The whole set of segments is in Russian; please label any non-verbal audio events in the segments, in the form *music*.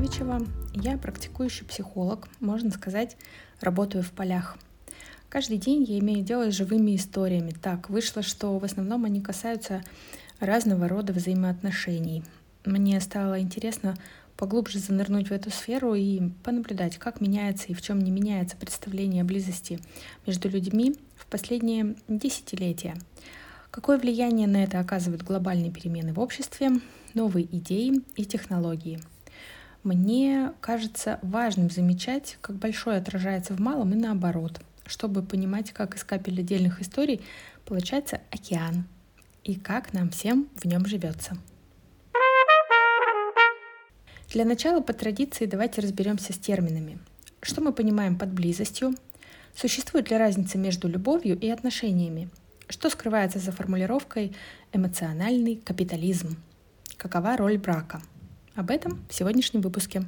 Соловичева. Я практикующий психолог, можно сказать, работаю в полях. Каждый день я имею дело с живыми историями. Так, вышло, что в основном они касаются разного рода взаимоотношений. Мне стало интересно поглубже занырнуть в эту сферу и понаблюдать, как меняется и в чем не меняется представление о близости между людьми в последние десятилетия. Какое влияние на это оказывают глобальные перемены в обществе, новые идеи и технологии. Мне кажется важным замечать, как большое отражается в малом и наоборот, чтобы понимать, как из капель отдельных историй получается океан и как нам всем в нем живется. Для начала по традиции давайте разберемся с терминами. Что мы понимаем под близостью? Существует ли разница между любовью и отношениями? Что скрывается за формулировкой «эмоциональный капитализм»? Какова роль брака? Об этом в сегодняшнем выпуске.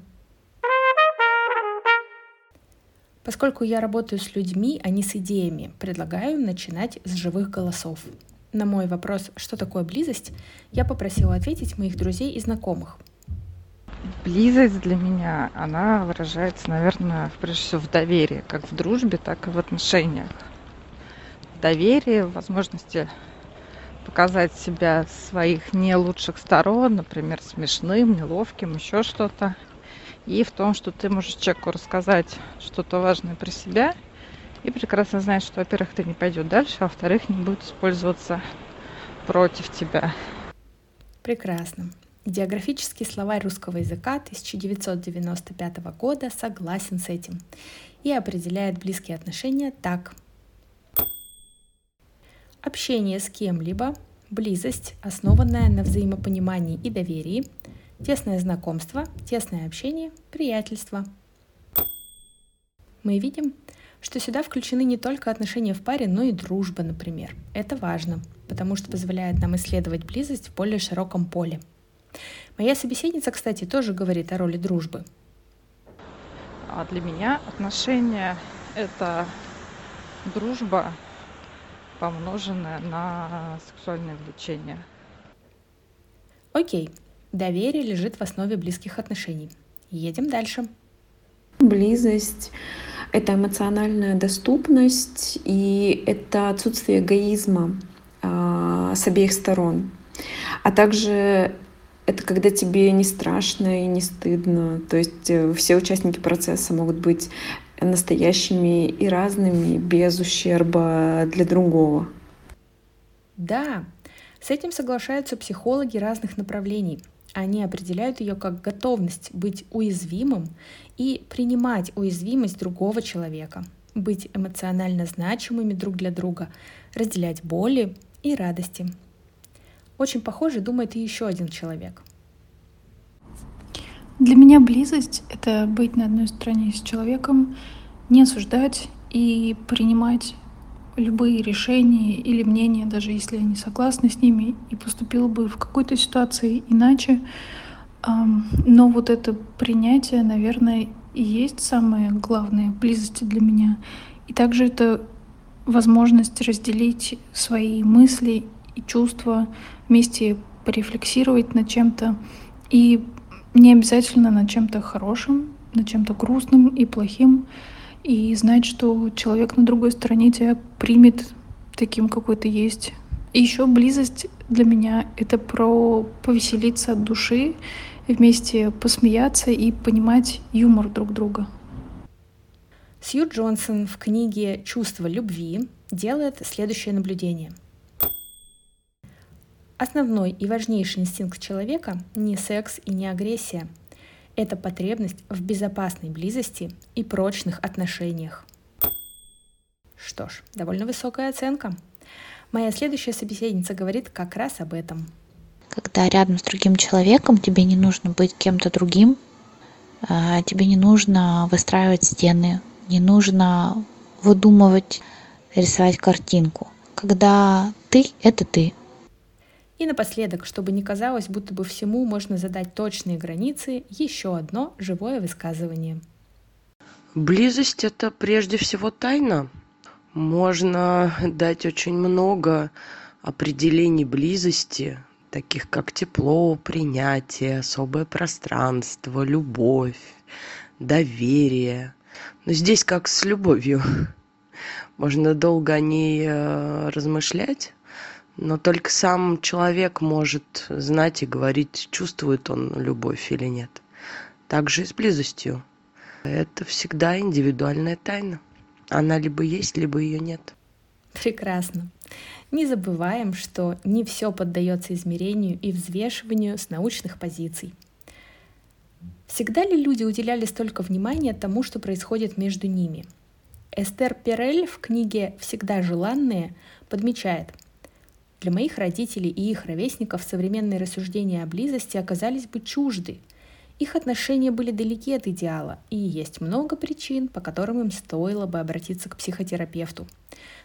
Поскольку я работаю с людьми, а не с идеями, предлагаю начинать с живых голосов. На мой вопрос, что такое близость, я попросила ответить моих друзей и знакомых – близость для меня, она выражается, наверное, прежде всего в доверии, как в дружбе, так и в отношениях. Доверие, возможности показать себя своих не лучших сторон, например, смешным, неловким, еще что-то. И в том, что ты можешь человеку рассказать что-то важное про себя и прекрасно знаешь, что, во-первых, ты не пойдет дальше, а во-вторых, не будет использоваться против тебя. Прекрасно. Идеографический словарь русского языка 1995 года согласен с этим и определяет близкие отношения так. Общение с кем-либо, близость, основанная на взаимопонимании и доверии, тесное знакомство, тесное общение, приятельство. Мы видим, что сюда включены не только отношения в паре, но и дружба, например. Это важно, потому что позволяет нам исследовать близость в более широком поле – Моя собеседница, кстати, тоже говорит о роли дружбы. А для меня отношения – это дружба, помноженная на сексуальное влечение. Окей, доверие лежит в основе близких отношений. Едем дальше. Близость — это эмоциональная доступность и это отсутствие эгоизма э, с обеих сторон, а также это когда тебе не страшно и не стыдно. То есть э, все участники процесса могут быть настоящими и разными, без ущерба для другого. Да, с этим соглашаются психологи разных направлений. Они определяют ее как готовность быть уязвимым и принимать уязвимость другого человека, быть эмоционально значимыми друг для друга, разделять боли и радости. Очень похоже думает и еще один человек. Для меня близость — это быть на одной стороне с человеком, не осуждать и принимать любые решения или мнения, даже если я не согласна с ними и поступила бы в какой-то ситуации иначе. Но вот это принятие, наверное, и есть самое главное близости для меня. И также это возможность разделить свои мысли и чувства, вместе порефлексировать над чем-то. И не обязательно над чем-то хорошим, над чем-то грустным и плохим. И знать, что человек на другой стороне тебя примет таким, какой ты есть. И еще близость для меня — это про повеселиться от души, вместе посмеяться и понимать юмор друг друга. Сью Джонсон в книге «Чувство любви» делает следующее наблюдение — Основной и важнейший инстинкт человека не секс и не агрессия. Это потребность в безопасной близости и прочных отношениях. Что ж, довольно высокая оценка. Моя следующая собеседница говорит как раз об этом. Когда рядом с другим человеком тебе не нужно быть кем-то другим, а, тебе не нужно выстраивать стены, не нужно выдумывать, рисовать картинку. Когда ты — это ты, и напоследок, чтобы не казалось, будто бы всему можно задать точные границы, еще одно живое высказывание. Близость — это прежде всего тайна. Можно дать очень много определений близости, таких как тепло, принятие, особое пространство, любовь, доверие. Но здесь как с любовью. Можно долго о ней э, размышлять, но только сам человек может знать и говорить, чувствует он любовь или нет. Также и с близостью. Это всегда индивидуальная тайна. Она либо есть, либо ее нет. Прекрасно. Не забываем, что не все поддается измерению и взвешиванию с научных позиций. Всегда ли люди уделяли столько внимания тому, что происходит между ними? Эстер Перель в книге «Всегда желанные» подмечает, для моих родителей и их ровесников современные рассуждения о близости оказались бы чужды. Их отношения были далеки от идеала, и есть много причин, по которым им стоило бы обратиться к психотерапевту.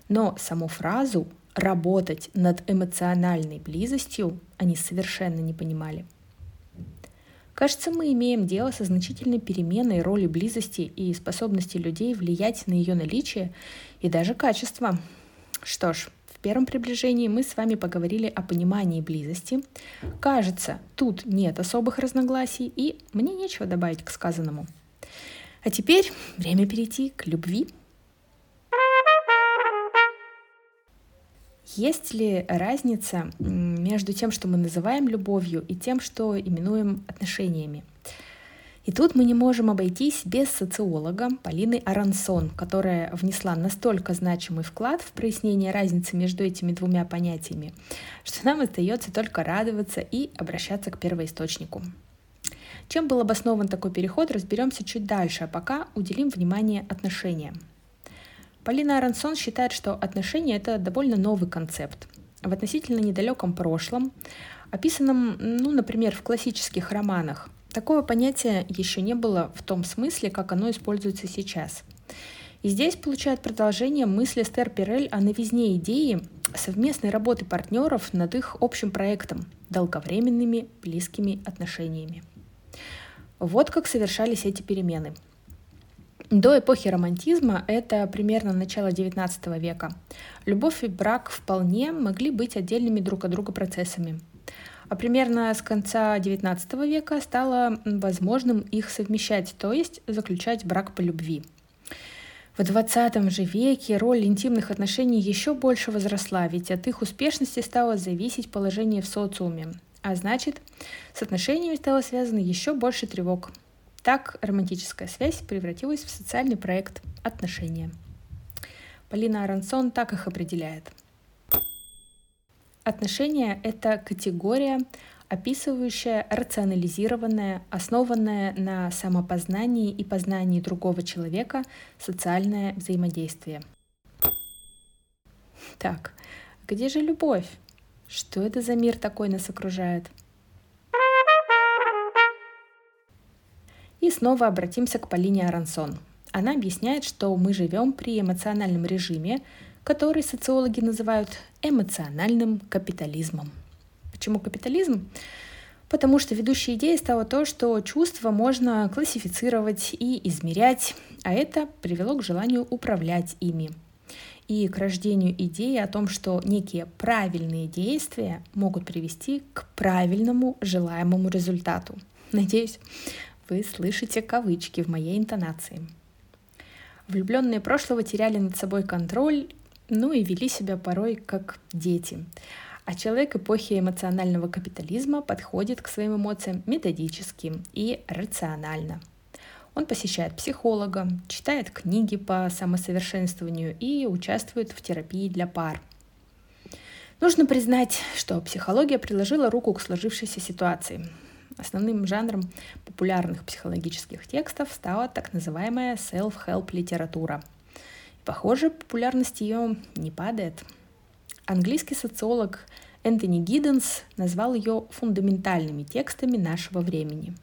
Но саму фразу «работать над эмоциональной близостью» они совершенно не понимали – Кажется, мы имеем дело со значительной переменой роли близости и способности людей влиять на ее наличие и даже качество. Что ж, первом приближении мы с вами поговорили о понимании близости. Кажется, тут нет особых разногласий, и мне нечего добавить к сказанному. А теперь время перейти к любви. Есть ли разница между тем, что мы называем любовью, и тем, что именуем отношениями? И тут мы не можем обойтись без социолога Полины Арансон, которая внесла настолько значимый вклад в прояснение разницы между этими двумя понятиями, что нам остается только радоваться и обращаться к первоисточнику. Чем был обоснован такой переход, разберемся чуть дальше, а пока уделим внимание отношениям. Полина Арансон считает, что отношения — это довольно новый концепт. В относительно недалеком прошлом, описанном, ну, например, в классических романах, такого понятия еще не было в том смысле, как оно используется сейчас. И здесь получает продолжение мысли Стер Пирель о новизне идеи совместной работы партнеров над их общим проектом – долговременными близкими отношениями. Вот как совершались эти перемены – до эпохи романтизма, это примерно начало XIX века, любовь и брак вполне могли быть отдельными друг от друга процессами. А примерно с конца XIX века стало возможным их совмещать, то есть заключать брак по любви. В XX же веке роль интимных отношений еще больше возросла, ведь от их успешности стало зависеть положение в социуме. А значит, с отношениями стало связано еще больше тревог, так романтическая связь превратилась в социальный проект отношения. Полина Арансон так их определяет. Отношения — это категория, описывающая рационализированное, основанное на самопознании и познании другого человека социальное взаимодействие. Так, где же любовь? Что это за мир такой нас окружает? И снова обратимся к Полине Арансон. Она объясняет, что мы живем при эмоциональном режиме, который социологи называют эмоциональным капитализмом. Почему капитализм? Потому что ведущей идеей стало то, что чувства можно классифицировать и измерять, а это привело к желанию управлять ими и к рождению идеи о том, что некие правильные действия могут привести к правильному желаемому результату. Надеюсь, вы слышите кавычки в моей интонации. Влюбленные прошлого теряли над собой контроль, ну и вели себя порой как дети. А человек эпохи эмоционального капитализма подходит к своим эмоциям методически и рационально. Он посещает психолога, читает книги по самосовершенствованию и участвует в терапии для пар. Нужно признать, что психология приложила руку к сложившейся ситуации. Основным жанром популярных психологических текстов стала так называемая self-help литература. Похоже, популярность ее не падает. Английский социолог Энтони Гидденс назвал ее фундаментальными текстами нашего времени.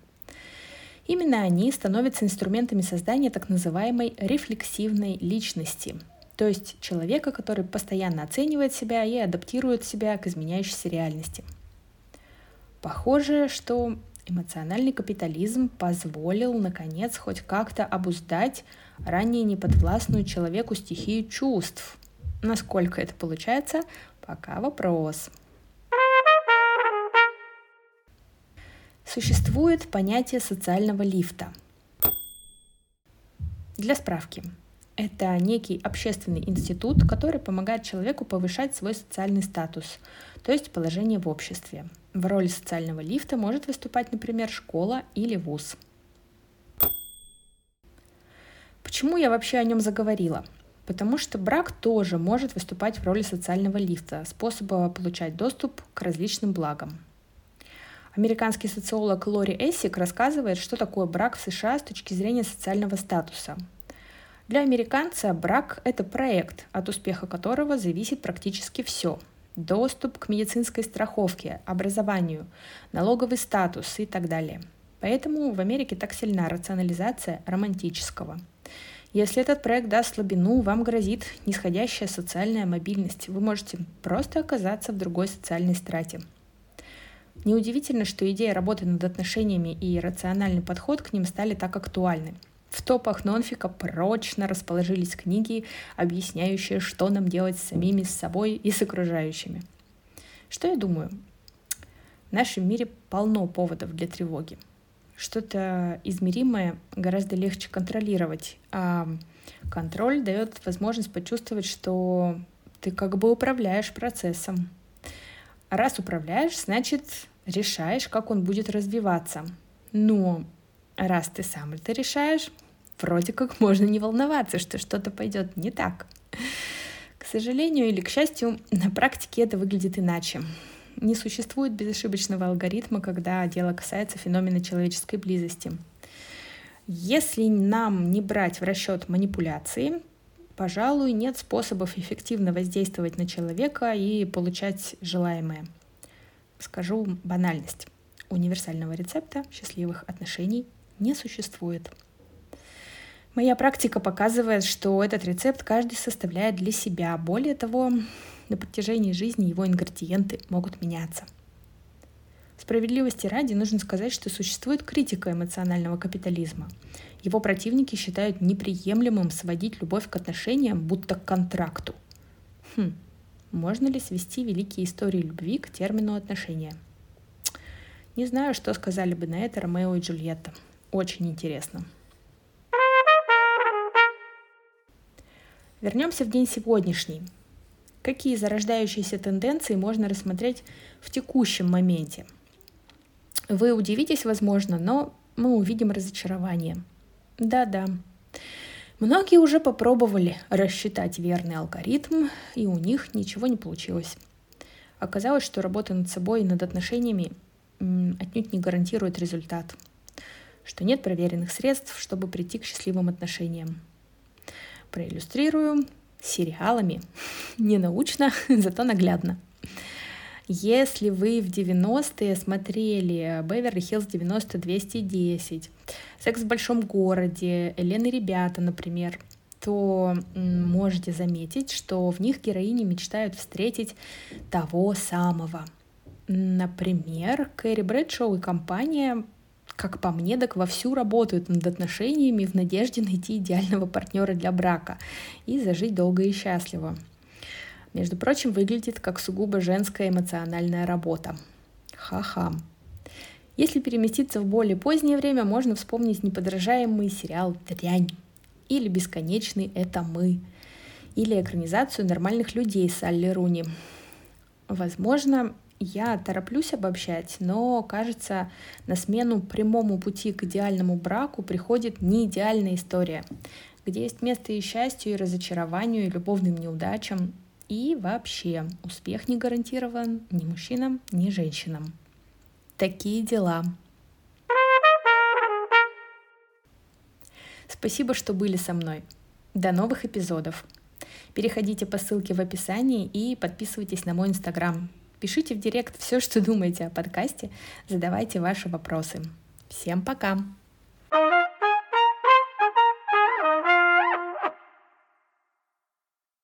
Именно они становятся инструментами создания так называемой рефлексивной личности, то есть человека, который постоянно оценивает себя и адаптирует себя к изменяющейся реальности – Похоже, что эмоциональный капитализм позволил, наконец, хоть как-то обуздать ранее неподвластную человеку стихию чувств. Насколько это получается, пока вопрос. Существует понятие социального лифта. Для справки, это некий общественный институт, который помогает человеку повышать свой социальный статус, то есть положение в обществе. В роли социального лифта может выступать, например, школа или вуз. Почему я вообще о нем заговорила? Потому что брак тоже может выступать в роли социального лифта, способа получать доступ к различным благам. Американский социолог Лори Эссик рассказывает, что такое брак в США с точки зрения социального статуса. Для американца брак – это проект, от успеха которого зависит практически все. Доступ к медицинской страховке, образованию, налоговый статус и так далее. Поэтому в Америке так сильна рационализация романтического – если этот проект даст слабину, вам грозит нисходящая социальная мобильность. Вы можете просто оказаться в другой социальной страте. Неудивительно, что идея работы над отношениями и рациональный подход к ним стали так актуальны. В топах нонфика прочно расположились книги, объясняющие, что нам делать с самими, с собой и с окружающими. Что я думаю? В нашем мире полно поводов для тревоги что-то измеримое гораздо легче контролировать, а контроль дает возможность почувствовать, что ты как бы управляешь процессом. А раз управляешь, значит, решаешь, как он будет развиваться. Но раз ты сам это решаешь, вроде как можно не волноваться, что что-то пойдет не так. К сожалению или к счастью, на практике это выглядит иначе. Не существует безошибочного алгоритма, когда дело касается феномена человеческой близости. Если нам не брать в расчет манипуляции, пожалуй, нет способов эффективно воздействовать на человека и получать желаемое. Скажу банальность. Универсального рецепта счастливых отношений не существует. Моя практика показывает, что этот рецепт каждый составляет для себя. Более того, на протяжении жизни его ингредиенты могут меняться. Справедливости ради нужно сказать, что существует критика эмоционального капитализма. Его противники считают неприемлемым сводить любовь к отношениям, будто к контракту. Хм, можно ли свести великие истории любви к термину отношения? Не знаю, что сказали бы на это Ромео и Джульетта. Очень интересно. Вернемся в день сегодняшний. Какие зарождающиеся тенденции можно рассмотреть в текущем моменте? Вы удивитесь, возможно, но мы увидим разочарование. Да-да. Многие уже попробовали рассчитать верный алгоритм, и у них ничего не получилось. Оказалось, что работа над собой и над отношениями отнюдь не гарантирует результат, что нет проверенных средств, чтобы прийти к счастливым отношениям. Проиллюстрирую сериалами. Не научно, *laughs* зато наглядно. Если вы в 90-е смотрели Беверли Хиллз 90-210, Секс в большом городе, Элен ребята, например, то можете заметить, что в них героини мечтают встретить того самого. Например, Кэрри Брэдшоу и компания как по мне, так вовсю работают над отношениями в надежде найти идеального партнера для брака и зажить долго и счастливо. Между прочим, выглядит как сугубо женская эмоциональная работа. Ха-ха. Если переместиться в более позднее время, можно вспомнить неподражаемый сериал «Дрянь» или «Бесконечный — это мы», или экранизацию «Нормальных людей» с Алли Руни. Возможно, я тороплюсь обобщать, но, кажется, на смену прямому пути к идеальному браку приходит не идеальная история, где есть место и счастью, и разочарованию, и любовным неудачам, и вообще успех не гарантирован ни мужчинам, ни женщинам. Такие дела. Спасибо, что были со мной. До новых эпизодов. Переходите по ссылке в описании и подписывайтесь на мой инстаграм Пишите в директ все, что думаете о подкасте, задавайте ваши вопросы. Всем пока!